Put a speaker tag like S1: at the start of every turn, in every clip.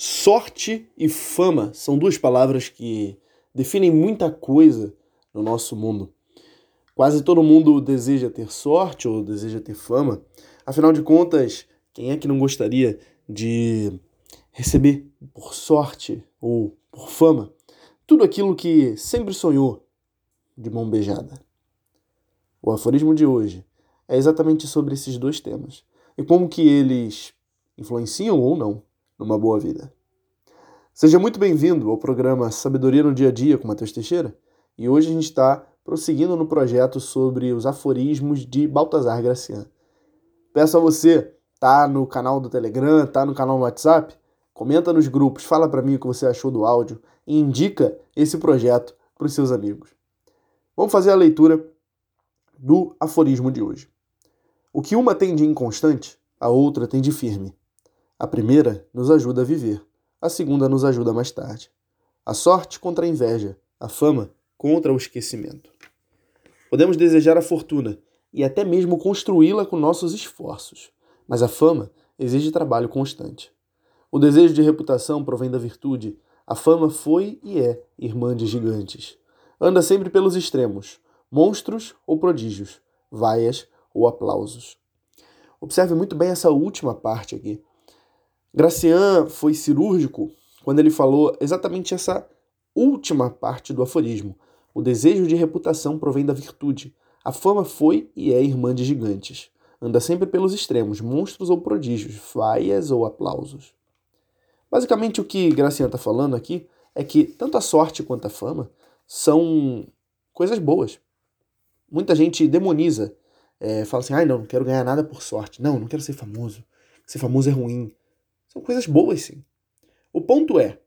S1: Sorte e fama são duas palavras que definem muita coisa no nosso mundo. Quase todo mundo deseja ter sorte ou deseja ter fama. Afinal de contas, quem é que não gostaria de receber por sorte ou por fama tudo aquilo que sempre sonhou de mão beijada? O aforismo de hoje é exatamente sobre esses dois temas e como que eles influenciam ou não numa boa vida. Seja muito bem-vindo ao programa Sabedoria no Dia a Dia com Matheus Teixeira. E hoje a gente está prosseguindo no projeto sobre os aforismos de Baltazar Gracian. Peço a você, tá no canal do Telegram, tá no canal do WhatsApp, comenta nos grupos, fala para mim o que você achou do áudio e indica esse projeto para os seus amigos. Vamos fazer a leitura do aforismo de hoje. O que uma tem de inconstante, a outra tem de firme. A primeira nos ajuda a viver, a segunda nos ajuda mais tarde. A sorte contra a inveja, a fama contra o esquecimento. Podemos desejar a fortuna e até mesmo construí-la com nossos esforços, mas a fama exige trabalho constante. O desejo de reputação provém da virtude. A fama foi e é irmã de gigantes. Anda sempre pelos extremos, monstros ou prodígios, vaias ou aplausos. Observe muito bem essa última parte aqui. Gracian foi cirúrgico quando ele falou exatamente essa última parte do aforismo. O desejo de reputação provém da virtude. A fama foi e é irmã de gigantes. Anda sempre pelos extremos, monstros ou prodígios, vaias ou aplausos. Basicamente, o que Gracian está falando aqui é que tanto a sorte quanto a fama são coisas boas. Muita gente demoniza, é, fala assim: ai, não, não quero ganhar nada por sorte. Não, não quero ser famoso. Ser famoso é ruim. São coisas boas, sim. O ponto é,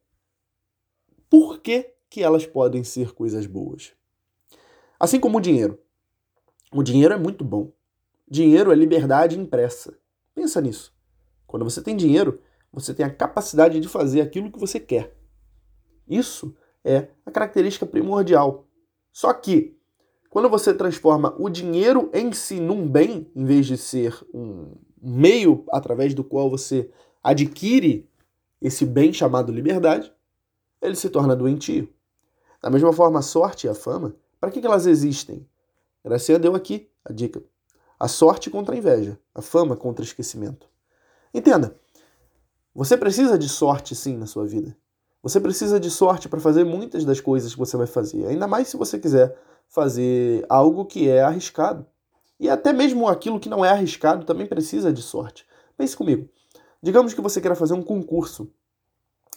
S1: por que, que elas podem ser coisas boas? Assim como o dinheiro. O dinheiro é muito bom. Dinheiro é liberdade impressa. Pensa nisso. Quando você tem dinheiro, você tem a capacidade de fazer aquilo que você quer. Isso é a característica primordial. Só que, quando você transforma o dinheiro em si num bem, em vez de ser um meio através do qual você adquire esse bem chamado liberdade, ele se torna doentio. Da mesma forma, a sorte e a fama, para que, elas existem? Gracia deu aqui a dica. A sorte contra a inveja, a fama contra o esquecimento. Entenda, você precisa de sorte sim na sua vida. Você precisa de sorte para fazer muitas das coisas que você vai fazer, ainda mais se você quiser fazer algo que é arriscado. E até mesmo aquilo que não é arriscado também precisa de sorte. Pense comigo. Digamos que você queira fazer um concurso.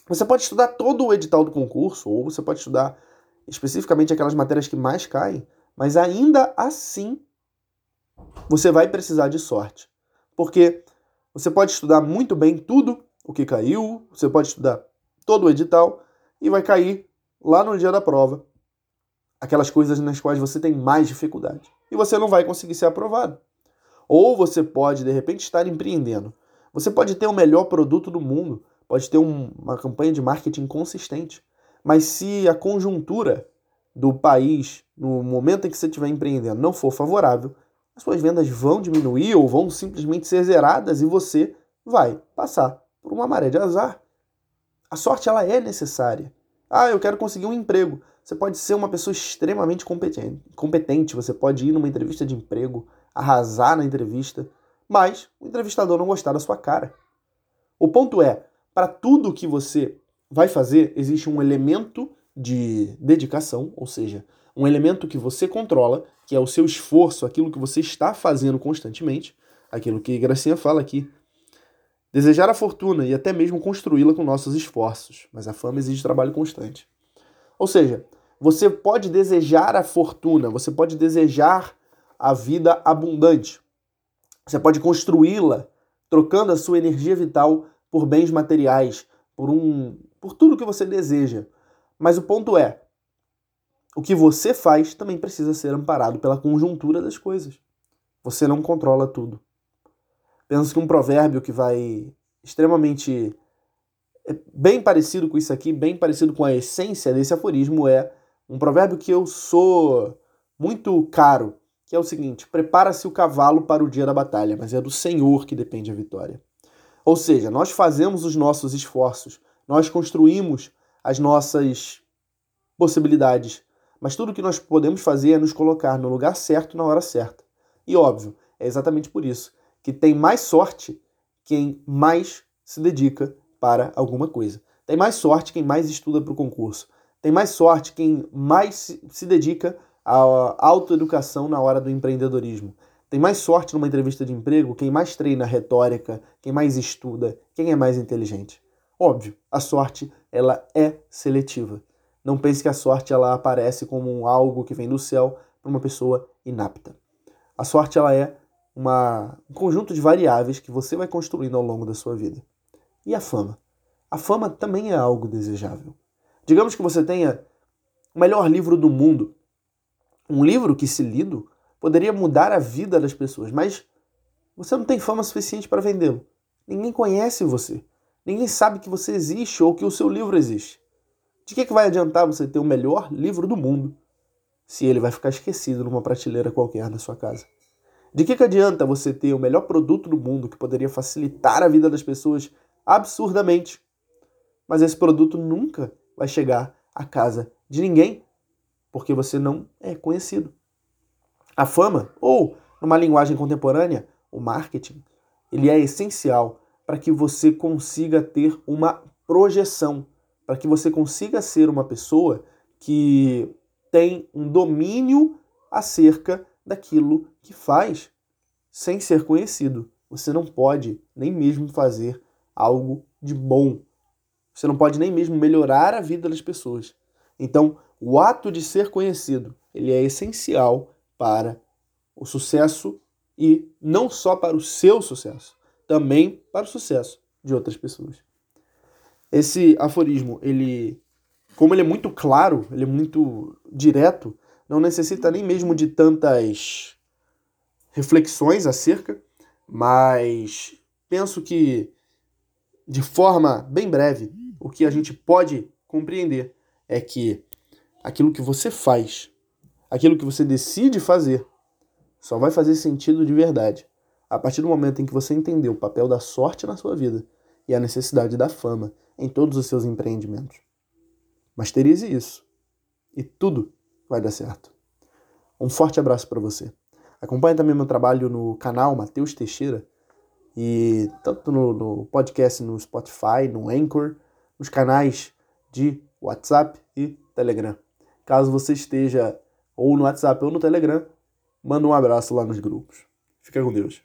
S1: Você pode estudar todo o edital do concurso, ou você pode estudar especificamente aquelas matérias que mais caem, mas ainda assim você vai precisar de sorte. Porque você pode estudar muito bem tudo o que caiu, você pode estudar todo o edital e vai cair lá no dia da prova aquelas coisas nas quais você tem mais dificuldade e você não vai conseguir ser aprovado. Ou você pode de repente estar empreendendo você pode ter o melhor produto do mundo, pode ter um, uma campanha de marketing consistente, mas se a conjuntura do país, no momento em que você estiver empreendendo, não for favorável, as suas vendas vão diminuir ou vão simplesmente ser zeradas e você vai passar por uma maré de azar. A sorte ela é necessária. Ah, eu quero conseguir um emprego. Você pode ser uma pessoa extremamente competente, competente. Você pode ir numa entrevista de emprego, arrasar na entrevista, mas o entrevistador não gostar da sua cara. O ponto é, para tudo que você vai fazer, existe um elemento de dedicação, ou seja, um elemento que você controla, que é o seu esforço, aquilo que você está fazendo constantemente, aquilo que Gracinha fala aqui. Desejar a fortuna e até mesmo construí-la com nossos esforços, mas a fama exige trabalho constante. Ou seja, você pode desejar a fortuna, você pode desejar a vida abundante, você pode construí-la trocando a sua energia vital por bens materiais, por um, por tudo que você deseja. Mas o ponto é, o que você faz também precisa ser amparado pela conjuntura das coisas. Você não controla tudo. Penso que um provérbio que vai extremamente é bem parecido com isso aqui, bem parecido com a essência desse aforismo é um provérbio que eu sou muito caro, que é o seguinte: prepara-se o cavalo para o dia da batalha, mas é do Senhor que depende a vitória. Ou seja, nós fazemos os nossos esforços, Nós construímos as nossas possibilidades, mas tudo que nós podemos fazer é nos colocar no lugar certo na hora certa. E óbvio, é exatamente por isso que tem mais sorte quem mais se dedica para alguma coisa. Tem mais sorte quem mais estuda para o concurso. Tem mais sorte quem mais se dedica à autoeducação na hora do empreendedorismo. Tem mais sorte numa entrevista de emprego quem mais treina retórica, quem mais estuda, quem é mais inteligente. Óbvio, a sorte ela é seletiva. Não pense que a sorte ela aparece como algo que vem do céu para uma pessoa inapta. A sorte ela é uma, um conjunto de variáveis que você vai construindo ao longo da sua vida. E a fama? A fama também é algo desejável. Digamos que você tenha o melhor livro do mundo. Um livro que, se lido, poderia mudar a vida das pessoas, mas você não tem fama suficiente para vendê-lo. Ninguém conhece você. Ninguém sabe que você existe ou que o seu livro existe. De que, que vai adiantar você ter o melhor livro do mundo se ele vai ficar esquecido numa prateleira qualquer na sua casa? De que, que adianta você ter o melhor produto do mundo que poderia facilitar a vida das pessoas absurdamente, mas esse produto nunca vai chegar à casa de ninguém porque você não é conhecido? A fama, ou numa linguagem contemporânea, o marketing, ele é essencial para que você consiga ter uma projeção para que você consiga ser uma pessoa que tem um domínio acerca daquilo que faz sem ser conhecido. Você não pode nem mesmo fazer algo de bom. Você não pode nem mesmo melhorar a vida das pessoas. Então, o ato de ser conhecido, ele é essencial para o sucesso e não só para o seu sucesso, também para o sucesso de outras pessoas. Esse aforismo, ele, como ele é muito claro, ele é muito direto, não necessita nem mesmo de tantas reflexões acerca, mas penso que de forma bem breve, o que a gente pode compreender é que aquilo que você faz, aquilo que você decide fazer, só vai fazer sentido de verdade a partir do momento em que você entender o papel da sorte na sua vida e a necessidade da fama em todos os seus empreendimentos. Masterize isso e tudo vai dar certo. Um forte abraço para você. Acompanhe também meu trabalho no canal Matheus Teixeira e tanto no, no, podcast no Spotify, no Anchor, nos canais de WhatsApp e Telegram. Caso você esteja ou no WhatsApp ou no Telegram, manda um abraço lá nos grupos. Fica com Deus.